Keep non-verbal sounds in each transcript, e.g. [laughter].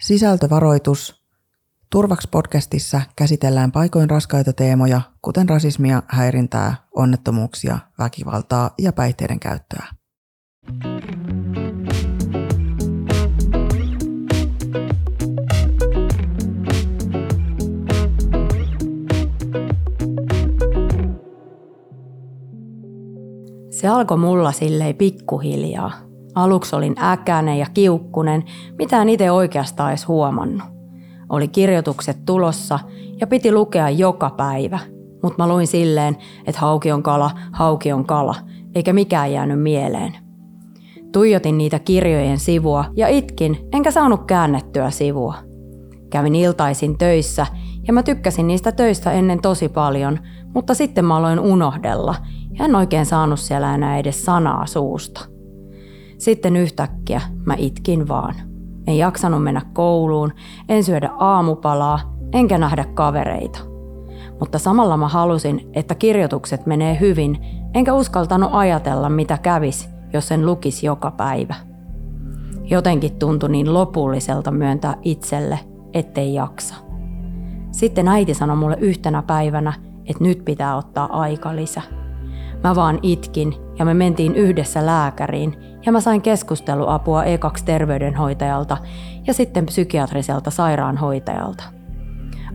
Sisältövaroitus. Turvaks podcastissa käsitellään paikoin raskaita teemoja, kuten rasismia, häirintää, onnettomuuksia, väkivaltaa ja päihteiden käyttöä. Se alkoi mulla silleen pikkuhiljaa. Aluksi olin äkäinen ja kiukkunen, mitä en itse oikeastaan edes huomannut. Oli kirjoitukset tulossa ja piti lukea joka päivä, mutta mä luin silleen, että hauki on kala, hauki on kala, eikä mikään jäänyt mieleen. Tuijotin niitä kirjojen sivua ja itkin, enkä saanut käännettyä sivua. Kävin iltaisin töissä ja mä tykkäsin niistä töistä ennen tosi paljon, mutta sitten mä aloin unohdella ja en oikein saanut siellä enää edes sanaa suusta. Sitten yhtäkkiä mä itkin vaan. En jaksanut mennä kouluun, en syödä aamupalaa, enkä nähdä kavereita. Mutta samalla mä halusin, että kirjoitukset menee hyvin, enkä uskaltanut ajatella, mitä kävis, jos en lukisi joka päivä. Jotenkin tuntui niin lopulliselta myöntää itselle, ettei jaksa. Sitten äiti sanoi mulle yhtenä päivänä, että nyt pitää ottaa aika lisä. Mä vaan itkin ja me mentiin yhdessä lääkäriin ja mä sain keskusteluapua ekaksi terveydenhoitajalta ja sitten psykiatriselta sairaanhoitajalta.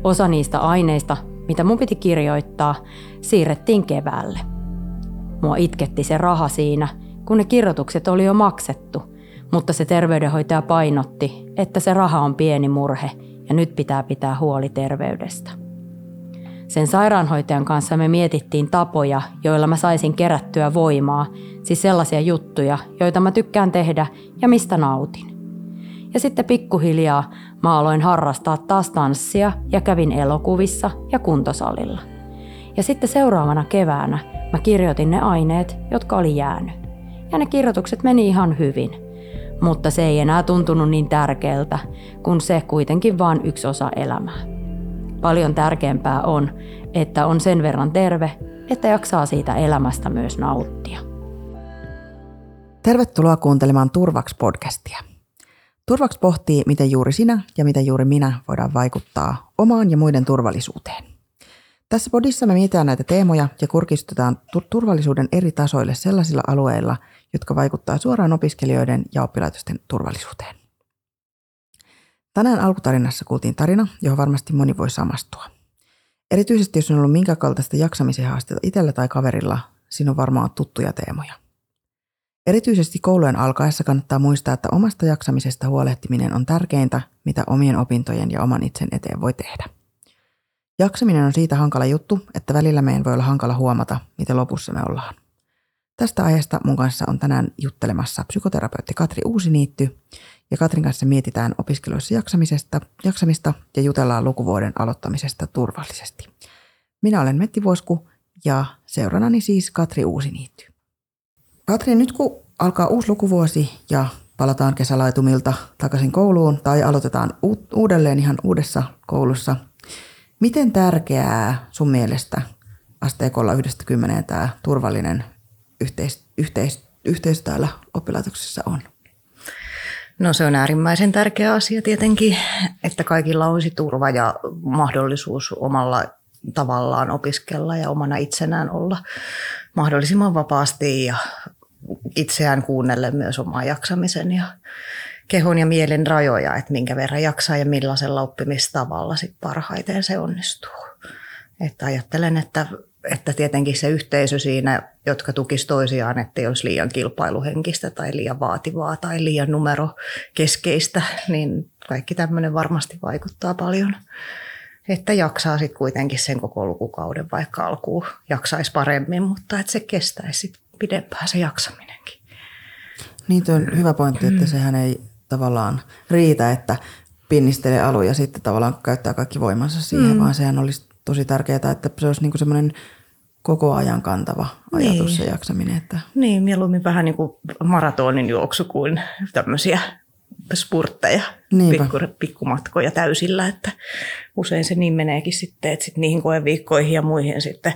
Osa niistä aineista, mitä mun piti kirjoittaa, siirrettiin keväälle. Mua itketti se raha siinä, kun ne kirjoitukset oli jo maksettu, mutta se terveydenhoitaja painotti, että se raha on pieni murhe ja nyt pitää pitää huoli terveydestä. Sen sairaanhoitajan kanssa me mietittiin tapoja, joilla mä saisin kerättyä voimaa, siis sellaisia juttuja, joita mä tykkään tehdä ja mistä nautin. Ja sitten pikkuhiljaa mä aloin harrastaa taas tanssia ja kävin elokuvissa ja kuntosalilla. Ja sitten seuraavana keväänä mä kirjoitin ne aineet, jotka oli jäänyt. Ja ne kirjoitukset meni ihan hyvin. Mutta se ei enää tuntunut niin tärkeältä, kun se kuitenkin vain yksi osa elämää. Paljon tärkeämpää on, että on sen verran terve, että jaksaa siitä elämästä myös nauttia. Tervetuloa kuuntelemaan Turvaks-podcastia. Turvaks pohtii, miten juuri sinä ja miten juuri minä voidaan vaikuttaa omaan ja muiden turvallisuuteen. Tässä podissa me mietitään näitä teemoja ja kurkistutaan turvallisuuden eri tasoille sellaisilla alueilla, jotka vaikuttaa suoraan opiskelijoiden ja oppilaitosten turvallisuuteen. Tänään alkutarinassa kuultiin tarina, johon varmasti moni voi samastua. Erityisesti jos on ollut minkä kaltaista jaksamisen haasteita itsellä tai kaverilla, siinä on varmaan tuttuja teemoja. Erityisesti koulujen alkaessa kannattaa muistaa, että omasta jaksamisesta huolehtiminen on tärkeintä, mitä omien opintojen ja oman itsen eteen voi tehdä. Jaksaminen on siitä hankala juttu, että välillä meidän voi olla hankala huomata, miten lopussa me ollaan. Tästä aiheesta mun kanssa on tänään juttelemassa psykoterapeutti Katri Uusiniitty, ja Katrin kanssa mietitään opiskeluissa jaksamisesta, jaksamista ja jutellaan lukuvuoden aloittamisesta turvallisesti. Minä olen Metti Vuosku ja seuranani siis Katri Uusiniitty. Katri, nyt kun alkaa uusi lukuvuosi ja palataan kesälaitumilta takaisin kouluun tai aloitetaan uudelleen ihan uudessa koulussa, miten tärkeää sun mielestä asteikolla yhdestä kymmeneen tämä turvallinen yhteis, yhteis täällä oppilaitoksessa on? No se on äärimmäisen tärkeä asia tietenkin, että kaikilla olisi turva ja mahdollisuus omalla tavallaan opiskella ja omana itsenään olla mahdollisimman vapaasti ja itseään kuunnellen myös omaa jaksamisen ja kehon ja mielen rajoja, että minkä verran jaksaa ja millaisella oppimistavalla sit parhaiten se onnistuu. Että ajattelen, että että tietenkin se yhteisö siinä, jotka tukisi toisiaan, ettei olisi liian kilpailuhenkistä tai liian vaativaa tai liian numerokeskeistä, niin kaikki tämmöinen varmasti vaikuttaa paljon. Että jaksaa sitten kuitenkin sen koko lukukauden, vaikka alkuun jaksaisi paremmin, mutta että se kestäisi pidempään se jaksaminenkin. Niin, on hyvä pointti, että sehän ei tavallaan riitä, että pinnistelee alu ja sitten tavallaan käyttää kaikki voimansa siihen, mm. vaan sehän olisi tosi tärkeää, että se olisi niin semmoinen koko ajan kantava ajatus niin. ja jaksaminen. Että... Niin, mieluummin vähän niin kuin maratonin juoksu kuin tämmöisiä spurtteja, pikku, pikkumatkoja täysillä, että usein se niin meneekin sitten, että sit niihin koeviikkoihin ja muihin sitten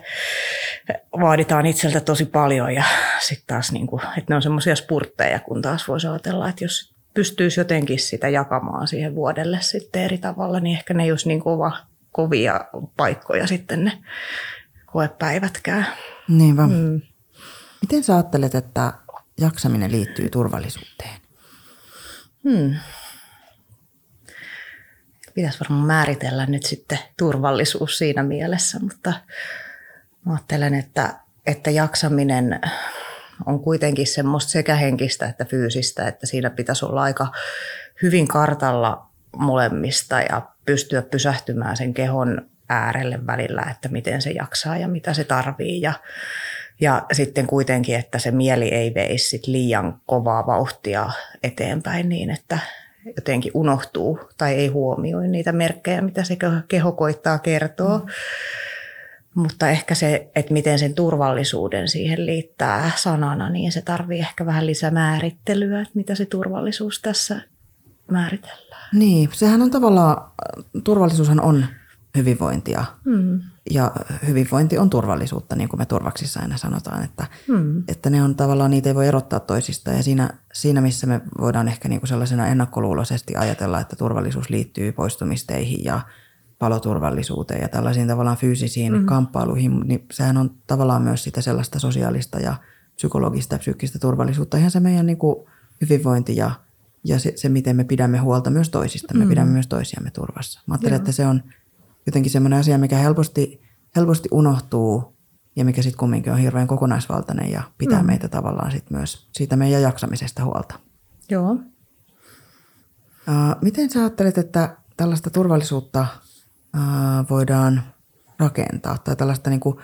vaaditaan itseltä tosi paljon ja sitten taas niin kuin, että ne on semmoisia spurtteja, kun taas voisi ajatella, että jos pystyisi jotenkin sitä jakamaan siihen vuodelle sitten eri tavalla, niin ehkä ne ei olisi niin kova, kovia paikkoja sitten ne koepäivätkään. Niinpä. Mm. Miten sä ajattelet, että jaksaminen liittyy turvallisuuteen? Hmm. Pitäisi varmaan määritellä nyt sitten turvallisuus siinä mielessä, mutta mä ajattelen, että, että jaksaminen on kuitenkin semmoista sekä henkistä että fyysistä, että siinä pitäisi olla aika hyvin kartalla molemmista ja pystyä pysähtymään sen kehon äärelle välillä, että miten se jaksaa ja mitä se tarvii. Ja, ja sitten kuitenkin, että se mieli ei veisi sit liian kovaa vauhtia eteenpäin niin, että jotenkin unohtuu tai ei huomioi niitä merkkejä, mitä se keho koittaa kertoa. Mm. Mutta ehkä se, että miten sen turvallisuuden siihen liittää sanana, niin se tarvii ehkä vähän lisää määrittelyä, että mitä se turvallisuus tässä määritellään. Niin, sehän on tavallaan, turvallisuushan on hyvinvointia. Hmm. Ja hyvinvointi on turvallisuutta, niin kuin me turvaksissa aina sanotaan, että, hmm. että ne on tavallaan, niitä ei voi erottaa toisista. Ja siinä, siinä missä me voidaan ehkä niin kuin sellaisena ennakkoluuloisesti ajatella, että turvallisuus liittyy poistumisteihin ja paloturvallisuuteen ja tällaisiin tavallaan fyysisiin mm. kamppailuihin, niin sehän on tavallaan myös sitä sellaista sosiaalista ja psykologista ja psyykkistä turvallisuutta. Ihan se meidän niin kuin hyvinvointi ja, ja se, se, miten me pidämme huolta myös toisista. Me mm. pidämme myös toisiamme turvassa. Mä ajattelen, Joo. että se on jotenkin semmoinen asia, mikä helposti, helposti unohtuu ja mikä sitten kumminkin on hirveän kokonaisvaltainen ja pitää mm. meitä tavallaan sit myös siitä meidän jaksamisesta huolta. Joo. Uh, miten sä ajattelet, että tällaista turvallisuutta voidaan rakentaa tai tällaista niin kuin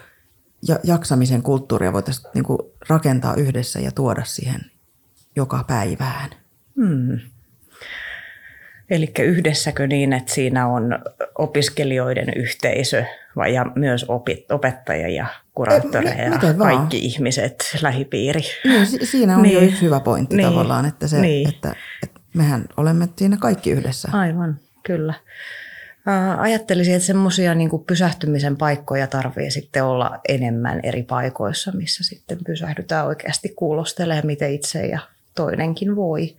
jaksamisen kulttuuria voitaisiin niin kuin rakentaa yhdessä ja tuoda siihen joka päivään. Hmm. Eli yhdessäkö niin, että siinä on opiskelijoiden yhteisö ja myös opettajia ja kuraattoreja ja kaikki vaan. ihmiset, lähipiiri. Niin, siinä on niin. jo yksi hyvä pointti niin. tavallaan, että, se, niin. että, että mehän olemme siinä kaikki yhdessä. Aivan, kyllä. Ajattelisin, että semmoisia niin pysähtymisen paikkoja tarvii sitten olla enemmän eri paikoissa, missä sitten pysähdytään oikeasti kuulostelemaan, miten itse ja toinenkin voi.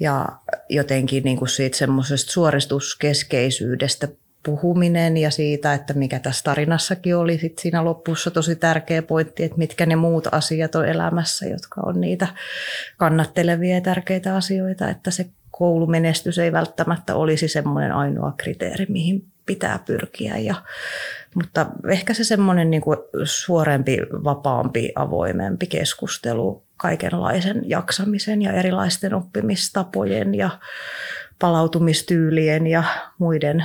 Ja jotenkin niin kuin siitä semmoisesta suoristuskeskeisyydestä puhuminen ja siitä, että mikä tässä tarinassakin oli sit siinä lopussa tosi tärkeä pointti, että mitkä ne muut asiat on elämässä, jotka on niitä kannattelevia ja tärkeitä asioita, että se koulumenestys ei välttämättä olisi semmoinen ainoa kriteeri, mihin pitää pyrkiä. Ja, mutta ehkä se semmoinen niin suorempi, vapaampi, avoimempi keskustelu kaikenlaisen jaksamisen ja erilaisten oppimistapojen ja palautumistyylien ja muiden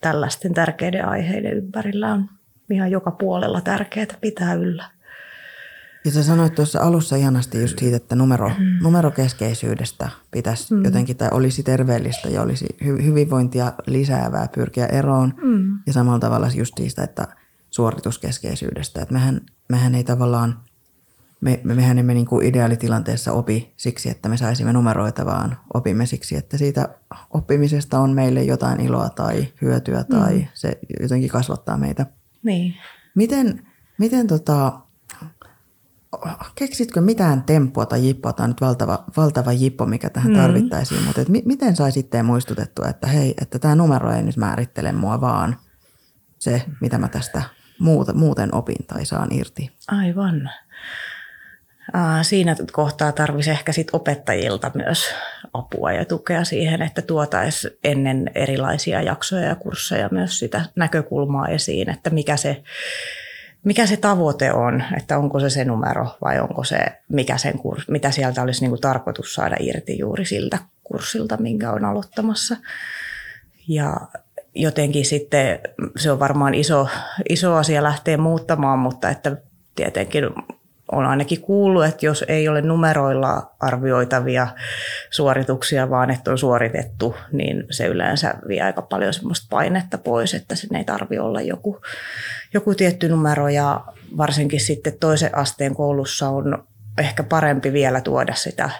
tällaisten tärkeiden aiheiden ympärillä on ihan joka puolella tärkeää pitää yllä. Ja sä sanoit tuossa alussa ihanasti just siitä, että numero, mm. numerokeskeisyydestä pitäisi mm. jotenkin, tai olisi terveellistä ja olisi hy- hyvinvointia lisäävää pyrkiä eroon. Mm. Ja samalla tavalla just siitä, että suorituskeskeisyydestä. Että mehän, mehän ei tavallaan, me, mehän emme niin kuin ideaalitilanteessa opi siksi, että me saisimme numeroita, vaan opimme siksi, että siitä oppimisesta on meille jotain iloa tai hyötyä tai mm. se jotenkin kasvattaa meitä. Niin. Miten, miten tota, keksitkö mitään temppua tai jippoa, tai nyt valtava, valtava jippo, mikä tähän mm. tarvittaisiin, mutta et mi, miten sai sitten muistutettua, että hei, että tämä numero ei nyt määrittele mua, vaan se, mitä mä tästä muuta, muuten opin tai saan irti. Aivan. Siinä kohtaa tarvisi ehkä sit opettajilta myös apua ja tukea siihen, että tuotaisiin ennen erilaisia jaksoja ja kursseja myös sitä näkökulmaa esiin, että mikä se mikä se tavoite on, että onko se se numero vai onko se, mikä sen kurs, mitä sieltä olisi niin kuin tarkoitus saada irti juuri siltä kurssilta, minkä on aloittamassa. Ja jotenkin sitten se on varmaan iso, iso asia lähteä muuttamaan, mutta että tietenkin on ainakin kuullut, että jos ei ole numeroilla arvioitavia suorituksia, vaan että on suoritettu, niin se yleensä vie aika paljon semmoista painetta pois, että sen ei tarvi olla joku, joku tietty numero. Ja varsinkin sitten toisen asteen koulussa on ehkä parempi vielä tuoda sitä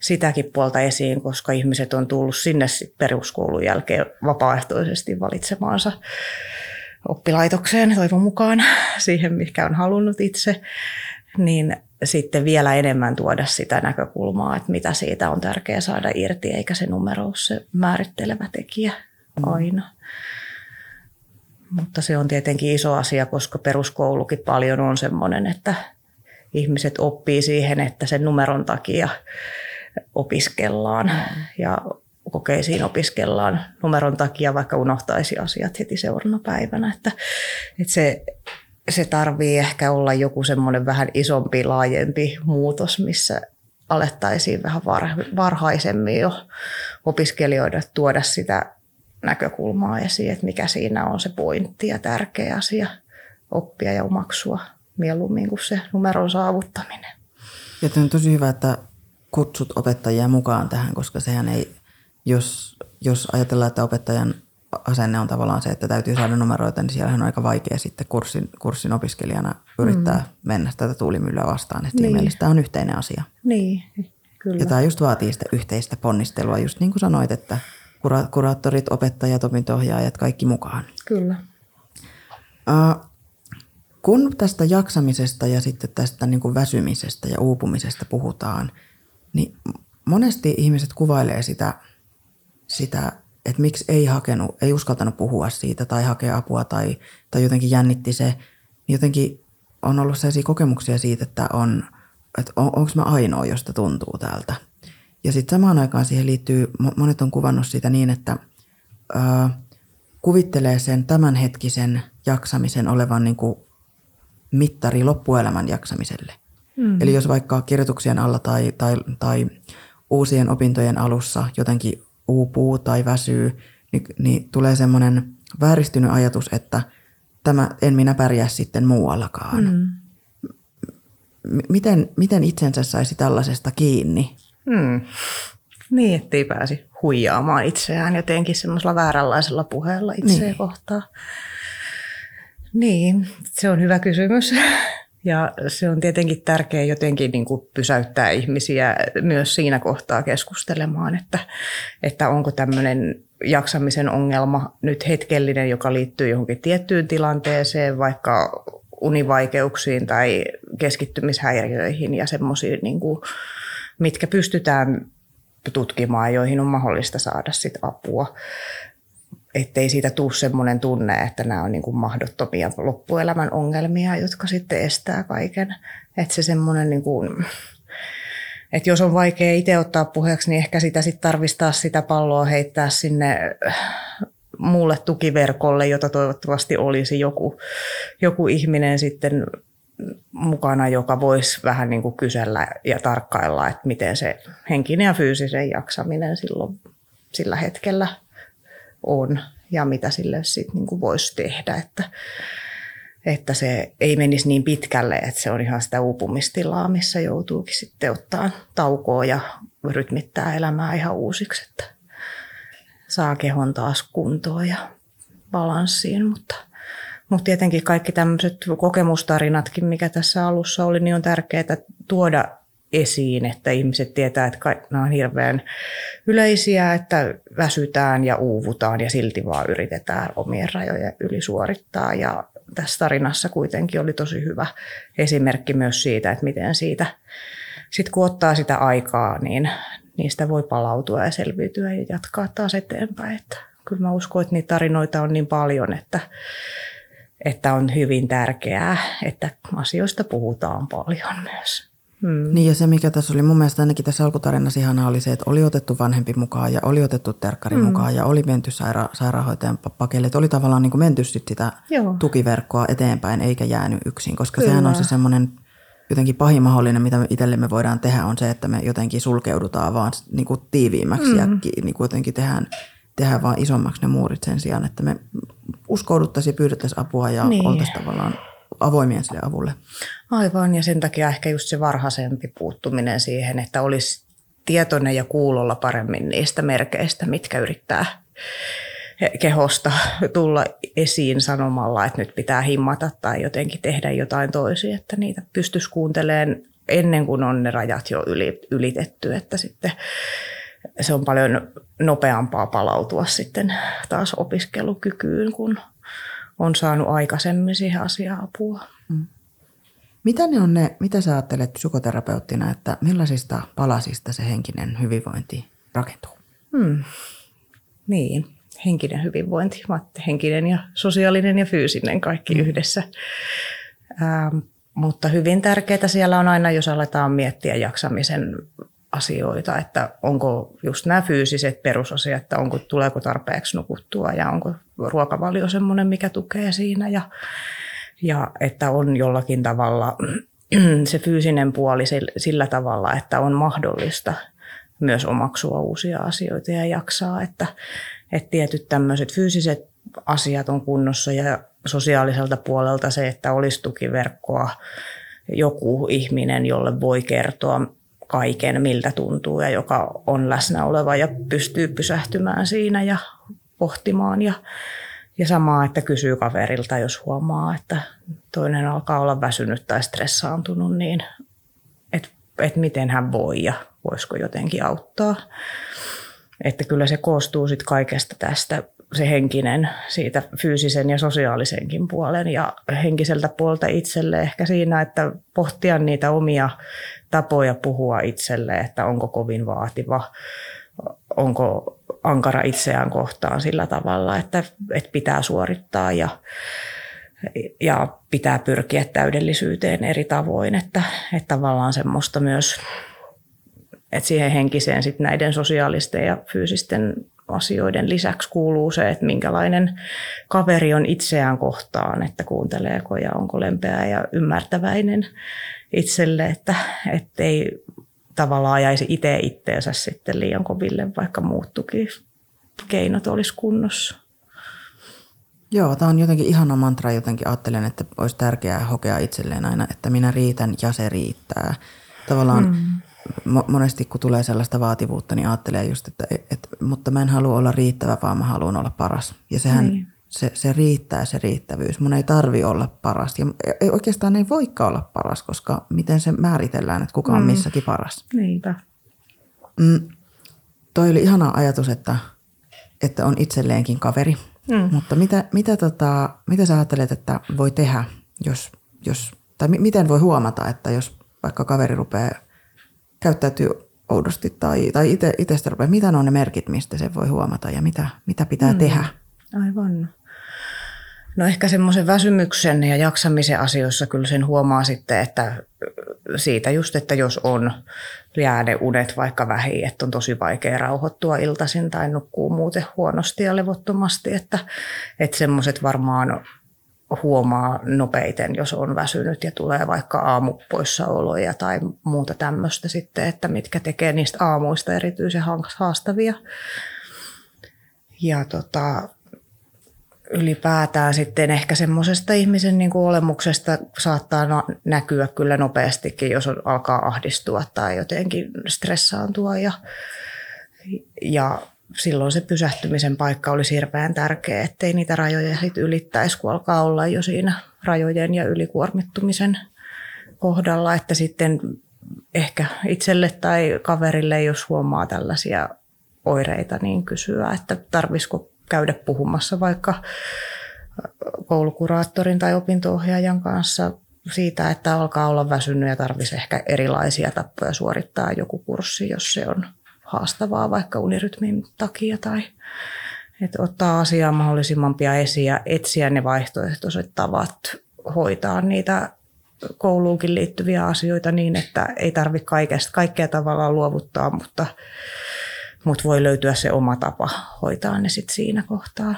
sitäkin puolta esiin, koska ihmiset on tullut sinne peruskoulun jälkeen vapaaehtoisesti valitsemaansa oppilaitokseen toivon mukaan siihen, mikä on halunnut itse niin sitten vielä enemmän tuoda sitä näkökulmaa, että mitä siitä on tärkeää saada irti, eikä se numero ole se määrittelevä tekijä aina. Mm. Mutta se on tietenkin iso asia, koska peruskoulukin paljon on sellainen, että ihmiset oppii siihen, että sen numeron takia opiskellaan mm. ja kokeisiin opiskellaan numeron takia, vaikka unohtaisi asiat heti seuraavana päivänä. Että, että se, se tarvii ehkä olla joku semmoinen vähän isompi, laajempi muutos, missä alettaisiin vähän varhaisemmin jo opiskelijoille tuoda sitä näkökulmaa esiin, että mikä siinä on se pointti ja tärkeä asia oppia ja omaksua mieluummin kuin se numeron saavuttaminen. Ja on tosi hyvä, että kutsut opettajia mukaan tähän, koska sehän ei, jos, jos ajatellaan, että opettajan asenne on tavallaan se, että täytyy saada numeroita, niin siellähän on aika vaikea sitten kurssin, kurssin opiskelijana yrittää mm. mennä tätä tuulimyllyä vastaan. Että niin. mielestä tämä on yhteinen asia. Niin, kyllä. Ja tämä just vaatii sitä yhteistä ponnistelua, just niin kuin sanoit, että kura- kuraattorit, opettajat, opinto-ohjaajat, kaikki mukaan. Kyllä. Uh, kun tästä jaksamisesta ja sitten tästä niin kuin väsymisestä ja uupumisesta puhutaan, niin monesti ihmiset kuvailee sitä, sitä että miksi ei hakenut, ei uskaltanut puhua siitä tai hakea apua tai, tai jotenkin jännitti se. Jotenkin on ollut sellaisia kokemuksia siitä, että on, että on, onko mä ainoa, josta tuntuu täältä. Ja sitten samaan aikaan siihen liittyy, monet on kuvannut sitä niin, että ö, kuvittelee sen tämänhetkisen jaksamisen olevan niin kuin mittari loppuelämän jaksamiselle. Mm. Eli jos vaikka kirjoituksien alla tai, tai, tai uusien opintojen alussa jotenkin uupuu tai väsyy, niin, niin tulee semmoinen vääristynyt ajatus, että tämä en minä pärjää sitten muuallakaan. Mm. Miten, miten itsensä saisi tällaisesta kiinni? Mm. Niin, ettei pääsi huijaamaan itseään jotenkin semmoisella vääränlaisella puheella itseä niin. kohtaan. Niin, se on hyvä kysymys. Ja se on tietenkin tärkeää jotenkin niin kuin pysäyttää ihmisiä myös siinä kohtaa keskustelemaan, että, että onko tämmöinen jaksamisen ongelma nyt hetkellinen, joka liittyy johonkin tiettyyn tilanteeseen, vaikka univaikeuksiin tai keskittymishäiriöihin ja semmoisiin, niin kuin, mitkä pystytään tutkimaan, joihin on mahdollista saada sit apua ettei siitä tule semmoinen tunne, että nämä on niin kuin mahdottomia loppuelämän ongelmia, jotka sitten estää kaiken. Että se semmoinen, niin kuin, että jos on vaikea itse ottaa puheeksi, niin ehkä sitä sitten tarvistaa sitä palloa heittää sinne muulle tukiverkolle, jota toivottavasti olisi joku, joku ihminen sitten mukana, joka voisi vähän niin kuin kysellä ja tarkkailla, että miten se henkinen ja fyysisen jaksaminen silloin sillä hetkellä on ja mitä sille sitten niin voisi tehdä, että, että se ei menisi niin pitkälle, että se on ihan sitä uupumistilaa, missä joutuukin sitten ottaa taukoa ja rytmittää elämää ihan uusiksi, että saa kehon taas kuntoon ja balanssiin, mutta mutta tietenkin kaikki tämmöiset kokemustarinatkin, mikä tässä alussa oli, niin on tärkeää tuoda esiin, että ihmiset tietää, että nämä on hirveän yleisiä, että väsytään ja uuvutaan ja silti vaan yritetään omien rajojen yli suorittaa. Ja tässä tarinassa kuitenkin oli tosi hyvä esimerkki myös siitä, että miten siitä, sit kun ottaa sitä aikaa, niin niistä voi palautua ja selviytyä ja jatkaa taas eteenpäin. Että kyllä mä uskon, että niitä tarinoita on niin paljon, että, että on hyvin tärkeää, että asioista puhutaan paljon myös. Hmm. Niin ja se, mikä tässä oli mun mielestä ainakin tässä alkutarinassa ihanaa, oli se, että oli otettu vanhempi mukaan ja oli otettu terkkari hmm. mukaan ja oli menty saira- sairaanhoitajan pakeille. Että oli tavallaan niin kuin menty sit sitä Joo. tukiverkkoa eteenpäin eikä jäänyt yksin, koska Kyllä. sehän on se semmoinen jotenkin pahin mahdollinen, mitä me itsellemme voidaan tehdä, on se, että me jotenkin sulkeudutaan vaan niin kuin tiiviimmäksi hmm. ja niin kuin jotenkin tehdään, tehdään vaan isommaksi ne muurit sen sijaan, että me uskouduttaisiin ja pyydettäisiin apua ja niin. oltaisiin tavallaan avoimia sille avulle. Aivan, ja sen takia ehkä just se varhaisempi puuttuminen siihen, että olisi tietoinen ja kuulolla paremmin niistä merkeistä, mitkä yrittää kehosta tulla esiin sanomalla, että nyt pitää himmata tai jotenkin tehdä jotain toisia, että niitä pystyisi kuuntelemaan ennen kuin on ne rajat jo ylitetty, että sitten se on paljon nopeampaa palautua sitten taas opiskelukykyyn, kun on saanut aikaisemmin siihen asiaan apua. Mm. Mitä ne on ne, mitä sä ajattelet psykoterapeuttina, että millaisista palasista se henkinen hyvinvointi rakentuu? Hmm. Niin, henkinen hyvinvointi, henkinen ja sosiaalinen ja fyysinen kaikki hmm. yhdessä. Ähm, mutta hyvin tärkeää siellä on aina, jos aletaan miettiä jaksamisen asioita, että onko just nämä fyysiset perusasiat, että onko, tuleeko tarpeeksi nukuttua ja onko ruokavalio semmoinen, mikä tukee siinä ja, ja että on jollakin tavalla [clears throat] se fyysinen puoli sillä tavalla, että on mahdollista myös omaksua uusia asioita ja jaksaa, että, että tietyt tämmöiset fyysiset asiat on kunnossa ja sosiaaliselta puolelta se, että olisi tukiverkkoa, joku ihminen, jolle voi kertoa kaiken, miltä tuntuu ja joka on läsnä oleva ja pystyy pysähtymään siinä ja pohtimaan. Ja, ja samaa, että kysyy kaverilta, jos huomaa, että toinen alkaa olla väsynyt tai stressaantunut, niin että et miten hän voi ja voisiko jotenkin auttaa. Että kyllä se koostuu sitten kaikesta tästä se henkinen siitä fyysisen ja sosiaalisenkin puolen ja henkiseltä puolta itselle ehkä siinä, että pohtia niitä omia tapoja puhua itselle, että onko kovin vaativa, onko ankara itseään kohtaan sillä tavalla, että, että pitää suorittaa ja, ja pitää pyrkiä täydellisyyteen eri tavoin, että, että tavallaan semmoista myös, että siihen henkiseen sit näiden sosiaalisten ja fyysisten asioiden lisäksi kuuluu se, että minkälainen kaveri on itseään kohtaan, että kuunteleeko ja onko lempeä ja ymmärtäväinen itselle, että ei tavallaan ajaisi itse itteensä sitten liian koville, vaikka muut keinot olisi kunnossa. Joo, tämä on jotenkin ihana mantra, jotenkin ajattelen, että olisi tärkeää hokea itselleen aina, että minä riitän ja se riittää. Tavallaan mm monesti kun tulee sellaista vaativuutta, niin ajattelee just, että et, mutta mä en halua olla riittävä, vaan mä haluan olla paras. Ja sehän, niin. se, se riittää se riittävyys. Mun ei tarvi olla paras. Ja ei, oikeastaan ei voikaan olla paras, koska miten se määritellään, että kuka on mm. missäkin paras. Niinpä. Mm, toi oli ihana ajatus, että, että on itselleenkin kaveri. Mm. Mutta mitä, mitä, tota, mitä sä ajattelet, että voi tehdä, jos, jos, tai miten voi huomata, että jos vaikka kaveri rupeaa käyttäytyy oudosti tai, tai ite, itsestä rupeaa, mitä on ne merkit, mistä se voi huomata ja mitä, mitä pitää mm. tehdä? Aivan. No ehkä semmoisen väsymyksen ja jaksamisen asioissa kyllä sen huomaa sitten, että siitä just, että jos on jää ne unet vaikka vähin, että on tosi vaikea rauhoittua iltaisin tai nukkuu muuten huonosti ja levottomasti, että, että semmoiset varmaan huomaa nopeiten, jos on väsynyt ja tulee vaikka aamupoissaoloja tai muuta tämmöistä sitten, että mitkä tekee niistä aamuista erityisen haastavia. Ja tota, ylipäätään sitten ehkä semmoisesta ihmisen niin kuin olemuksesta saattaa näkyä kyllä nopeastikin, jos on, alkaa ahdistua tai jotenkin stressaantua ja, ja silloin se pysähtymisen paikka olisi hirveän tärkeä, ettei niitä rajoja sit ylittäisi, kun alkaa olla jo siinä rajojen ja ylikuormittumisen kohdalla, että sitten ehkä itselle tai kaverille, jos huomaa tällaisia oireita, niin kysyä, että tarvisiko käydä puhumassa vaikka koulukuraattorin tai opintoohjaajan kanssa siitä, että alkaa olla väsynyt ja tarvitsisi ehkä erilaisia tapoja suorittaa joku kurssi, jos se on haastavaa vaikka unirytmin takia tai että ottaa asiaa mahdollisimman pian esiin ja etsiä ne vaihtoehtoiset tavat hoitaa niitä kouluunkin liittyviä asioita niin, että ei tarvitse kaikesta, kaikkea tavallaan luovuttaa, mutta, mutta voi löytyä se oma tapa hoitaa ne sitten siinä kohtaa.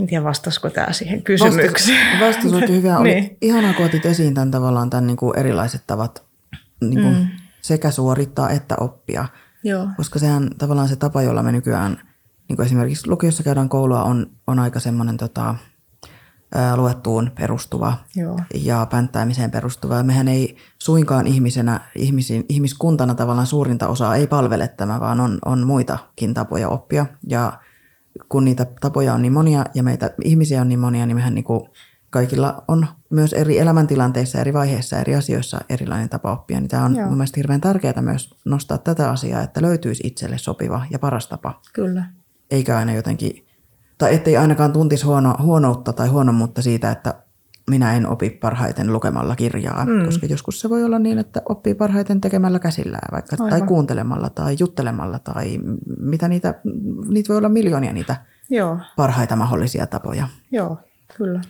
En tiedä, vastasiko tämä siihen kysymykseen. Vastas, vastas hyvä. Oli [laughs] niin. ihanaa, kun otit esiin tämän tavallaan tämän niin kuin erilaiset tavat niin kuin mm sekä suorittaa että oppia. Joo. Koska sehän tavallaan se tapa, jolla me nykyään, niin kuin esimerkiksi lukiossa käydään koulua, on, on aika semmoinen tota, luettuun perustuva Joo. ja pänttäämiseen perustuva. Ja mehän ei suinkaan ihmisenä, ihmisin, ihmiskuntana tavallaan suurinta osaa ei palvele tämä, vaan on, on muitakin tapoja oppia. Ja kun niitä tapoja on niin monia ja meitä ihmisiä on niin monia, niin mehän niin kuin kaikilla on myös eri elämäntilanteissa, eri vaiheissa, eri asioissa erilainen tapa oppia. Niin tämä on Joo. mun mielestä hirveän tärkeää myös nostaa tätä asiaa, että löytyisi itselle sopiva ja paras tapa. Kyllä. Eikä aina jotenkin, tai ettei ainakaan tuntisi huono, huonoutta tai huonommuutta siitä, että minä en opi parhaiten lukemalla kirjaa, mm. koska joskus se voi olla niin, että oppii parhaiten tekemällä käsillään vaikka, Aivan. tai kuuntelemalla tai juttelemalla tai mitä niitä, niitä voi olla miljoonia niitä Joo. parhaita mahdollisia tapoja. Joo, kyllä.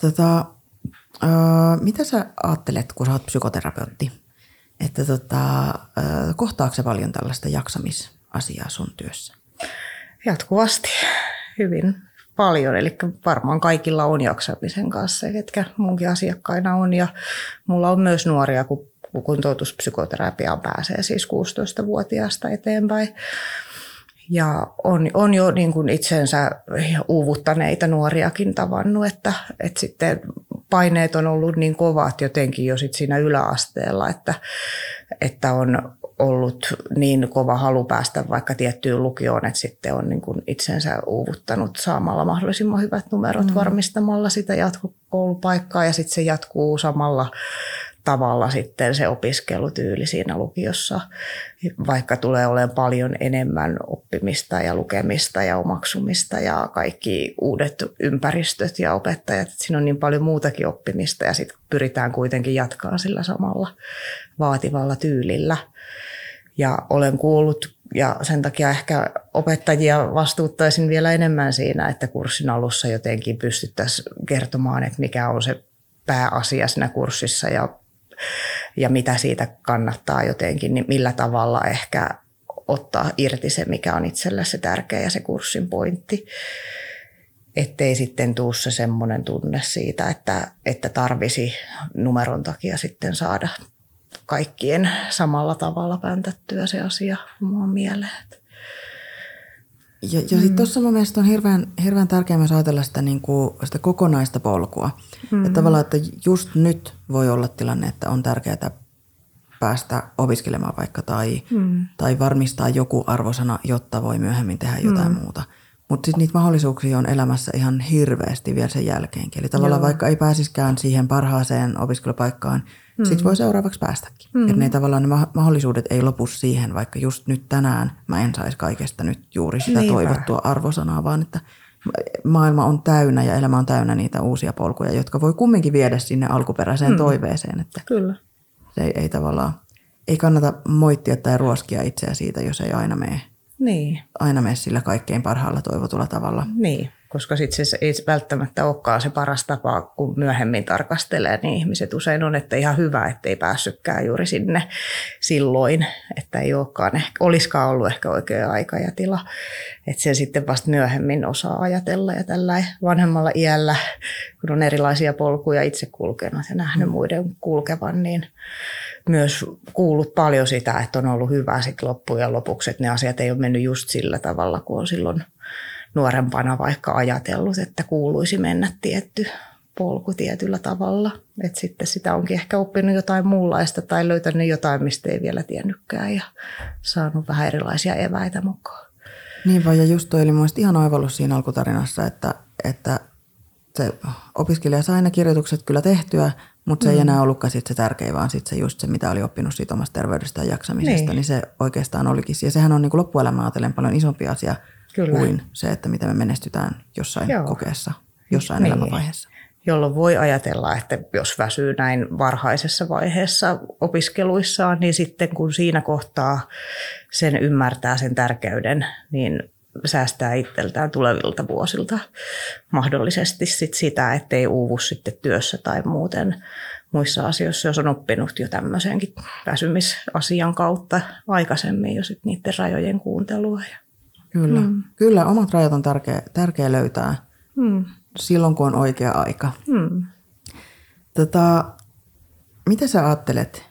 Tota, äh, mitä sä ajattelet, kun sä oot psykoterapeutti, että tota, äh, kohtaako paljon tällaista jaksamisasiaa sun työssä? Jatkuvasti, hyvin paljon, eli varmaan kaikilla on jaksamisen kanssa, ketkä munkin asiakkaina on. Ja mulla on myös nuoria, kun kuntoutuspsykoterapiaan pääsee siis 16-vuotiaasta eteenpäin. Ja on, on jo niin kuin itsensä uuvuttaneita nuoriakin tavannut, että, että sitten paineet on ollut niin kovat jotenkin jo sit siinä yläasteella, että, että on ollut niin kova halu päästä vaikka tiettyyn lukioon, että sitten on niin kuin itsensä uuvuttanut saamalla mahdollisimman hyvät numerot mm. varmistamalla sitä jatkokoulupaikkaa ja sitten se jatkuu samalla tavalla sitten se opiskelutyyli siinä lukiossa, vaikka tulee olemaan paljon enemmän oppimista ja lukemista ja omaksumista ja kaikki uudet ympäristöt ja opettajat. Siinä on niin paljon muutakin oppimista ja sitten pyritään kuitenkin jatkaa sillä samalla vaativalla tyylillä. Ja olen kuullut ja sen takia ehkä opettajia vastuuttaisin vielä enemmän siinä, että kurssin alussa jotenkin pystyttäisiin kertomaan, että mikä on se pääasia siinä kurssissa ja, ja mitä siitä kannattaa jotenkin, niin millä tavalla ehkä ottaa irti se, mikä on itselle se tärkeä ja se kurssin pointti. Ettei sitten tuu se semmoinen tunne siitä, että, että tarvisi numeron takia sitten saada kaikkien samalla tavalla päntättyä se asia omaan mieleen. Ja, ja sitten tuossa mun mielestä on hirveän, hirveän tärkeää myös ajatella sitä, niin kuin, sitä kokonaista polkua. Mm. Että tavallaan, että just nyt voi olla tilanne, että on tärkeää päästä opiskelemaan vaikka tai, mm. tai varmistaa joku arvosana, jotta voi myöhemmin tehdä jotain mm. muuta. Mutta sitten niitä mahdollisuuksia on elämässä ihan hirveästi vielä sen jälkeenkin. Eli tavallaan Joo. vaikka ei pääsiskään siihen parhaaseen opiskelupaikkaan – mm. sitten voi seuraavaksi päästäkin. Mm. Että ne tavallaan ne mahdollisuudet ei lopu siihen, vaikka just nyt tänään mä en saisi kaikesta nyt juuri sitä Niinpä. toivottua arvosanaa, vaan että maailma on täynnä ja elämä on täynnä niitä uusia polkuja, jotka voi kumminkin viedä sinne alkuperäiseen mm. toiveeseen. Että Kyllä. Se ei, ei tavallaan, ei kannata moittia tai ruoskia itseä siitä, jos ei aina mene, niin. aina mene sillä kaikkein parhaalla toivotulla tavalla. Niin koska sitten se ei välttämättä olekaan se paras tapa, kun myöhemmin tarkastelee, niin ihmiset usein on, että ihan hyvä, ettei päässytkään juuri sinne silloin, että ei olekaan ehkä, olisikaan ollut ehkä oikea aika ja tila. Että sen sitten vasta myöhemmin osaa ajatella ja tällä vanhemmalla iällä, kun on erilaisia polkuja itse kulkenut ja nähnyt muiden kulkevan, niin myös kuullut paljon sitä, että on ollut hyvä sitten loppujen lopuksi, että ne asiat ei ole mennyt just sillä tavalla, kuin on silloin – nuorempana vaikka ajatellut, että kuuluisi mennä tietty polku tietyllä tavalla. Että sitten sitä onkin ehkä oppinut jotain muunlaista tai löytänyt jotain, mistä ei vielä tiennytkään ja saanut vähän erilaisia eväitä mukaan. Niin vaan, ja just toi oli mun ihan oivallus siinä alkutarinassa, että, että se opiskelija sai ne kirjoitukset kyllä tehtyä, mutta se mm. ei enää ollutkaan sit se tärkein, vaan sit se just se, mitä oli oppinut siitä omasta terveydestä ja jaksamisesta, niin, niin se oikeastaan olikin. Ja sehän on niin loppuelämä ajatellen paljon isompi asia Kyllä. kuin se, että miten me menestytään jossain Joo. kokeessa, jossain niin. elämänvaiheessa. Jolloin voi ajatella, että jos väsyy näin varhaisessa vaiheessa opiskeluissaan, niin sitten kun siinä kohtaa sen ymmärtää sen tärkeyden, niin säästää itseltään tulevilta vuosilta mahdollisesti sit sitä, ettei uuvu sitten työssä tai muuten muissa asioissa, jos on oppinut jo tämmöisenkin väsymisasian kautta aikaisemmin jo sit niiden rajojen kuuntelua. Kyllä, mm. kyllä omat rajat on tärkeä, tärkeä löytää mm. silloin, kun on oikea aika. Mm. Tota, mitä sä ajattelet,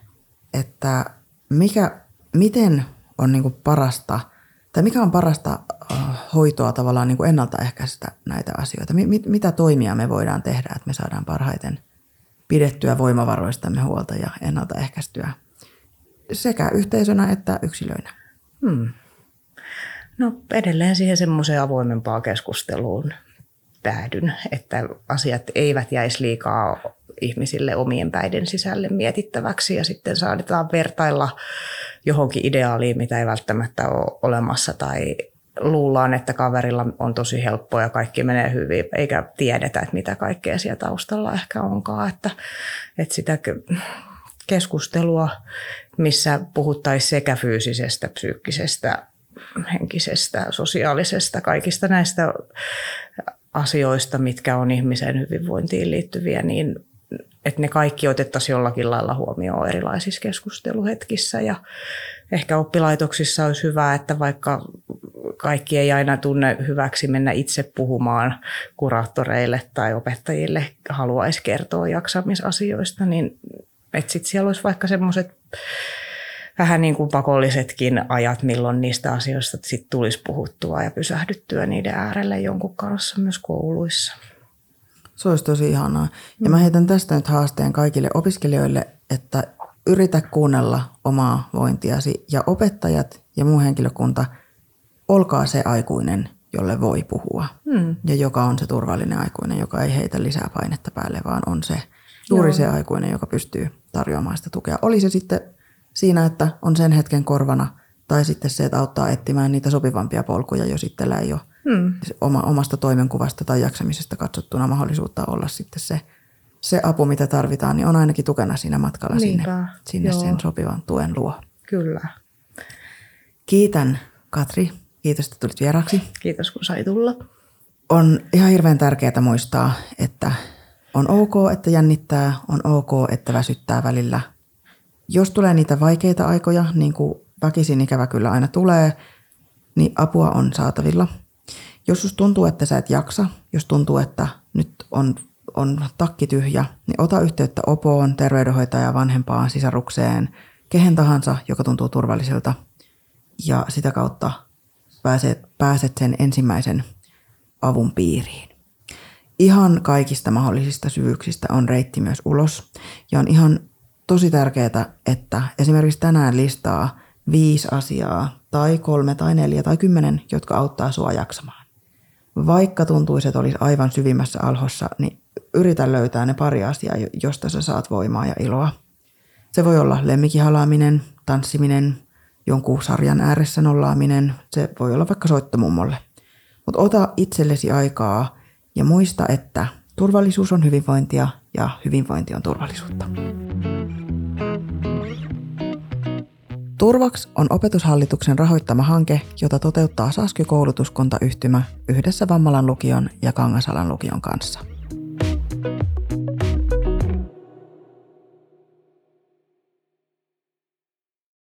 että mikä, miten on niin parasta, tai mikä on parasta äh, hoitoa tavallaan niin ennaltaehkäistä näitä asioita? Mit, mitä toimia me voidaan tehdä, että me saadaan parhaiten pidettyä voimavaroistamme huolta ja ennaltaehkäistyä sekä yhteisönä että yksilöinä? Hmm. No edelleen siihen semmoiseen avoimempaan keskusteluun päädyn, että asiat eivät jäisi liikaa ihmisille omien päiden sisälle mietittäväksi ja sitten saadetaan vertailla johonkin ideaaliin, mitä ei välttämättä ole olemassa tai luullaan, että kaverilla on tosi helppoa ja kaikki menee hyvin, eikä tiedetä, että mitä kaikkea siellä taustalla ehkä onkaan. Että, että sitä keskustelua, missä puhuttaisiin sekä fyysisestä, psyykkisestä, henkisestä, sosiaalisesta, kaikista näistä asioista, mitkä on ihmisen hyvinvointiin liittyviä, niin että ne kaikki otettaisiin jollakin lailla huomioon erilaisissa keskusteluhetkissä. Ja ehkä oppilaitoksissa olisi hyvä, että vaikka kaikki ei aina tunne hyväksi mennä itse puhumaan kuraattoreille tai opettajille, haluaisi kertoa jaksamisasioista, niin että sitten siellä olisi vaikka semmoiset vähän niin kuin pakollisetkin ajat, milloin niistä asioista sit tulisi puhuttua ja pysähdyttyä niiden äärelle jonkun kanssa myös kouluissa. Se olisi tosi ihanaa. Ja mä heitän tästä nyt haasteen kaikille opiskelijoille, että yritä kuunnella omaa vointiasi ja opettajat ja muu henkilökunta, olkaa se aikuinen, jolle voi puhua. Hmm. Ja joka on se turvallinen aikuinen, joka ei heitä lisää painetta päälle, vaan on se juuri Joo. se aikuinen, joka pystyy tarjoamaan sitä tukea. Oli se sitten siinä, että on sen hetken korvana, tai sitten se, että auttaa etsimään niitä sopivampia polkuja, jos itsellä ei ole hmm. oma, omasta toimenkuvasta tai jaksamisesta katsottuna mahdollisuutta olla sitten se, se apu, mitä tarvitaan, niin on ainakin tukena siinä matkalla Niinpä. sinne, sinne sen sopivan tuen luo. Kyllä. Kiitän Katri. Kiitos, että tulit vieraksi. Kiitos, kun sai tulla. On ihan hirveän tärkeää muistaa, että on ok, että jännittää, on ok, että väsyttää välillä. Jos tulee niitä vaikeita aikoja, niin kuin väkisin ikävä kyllä aina tulee, niin apua on saatavilla. Jos sus tuntuu, että sä et jaksa, jos tuntuu, että nyt on, on takki tyhjä, niin ota yhteyttä opoon, terveydenhoitajaan, vanhempaan, sisarukseen, kehen tahansa, joka tuntuu turvalliselta. Ja sitä kautta pääset, pääset sen ensimmäisen avun piiriin ihan kaikista mahdollisista syvyyksistä on reitti myös ulos. Ja on ihan tosi tärkeää, että esimerkiksi tänään listaa viisi asiaa tai kolme tai neljä tai kymmenen, jotka auttaa sua jaksamaan. Vaikka tuntuisi, että olisi aivan syvimmässä alhossa, niin yritä löytää ne pari asiaa, josta sä saat voimaa ja iloa. Se voi olla lemmikihalaaminen, tanssiminen, jonkun sarjan ääressä nollaaminen, se voi olla vaikka soittomummolle. Mutta ota itsellesi aikaa ja muista, että turvallisuus on hyvinvointia ja hyvinvointi on turvallisuutta. Turvaks on opetushallituksen rahoittama hanke, jota toteuttaa Sasky-koulutuskuntayhtymä yhdessä Vammalan lukion ja Kangasalan lukion kanssa.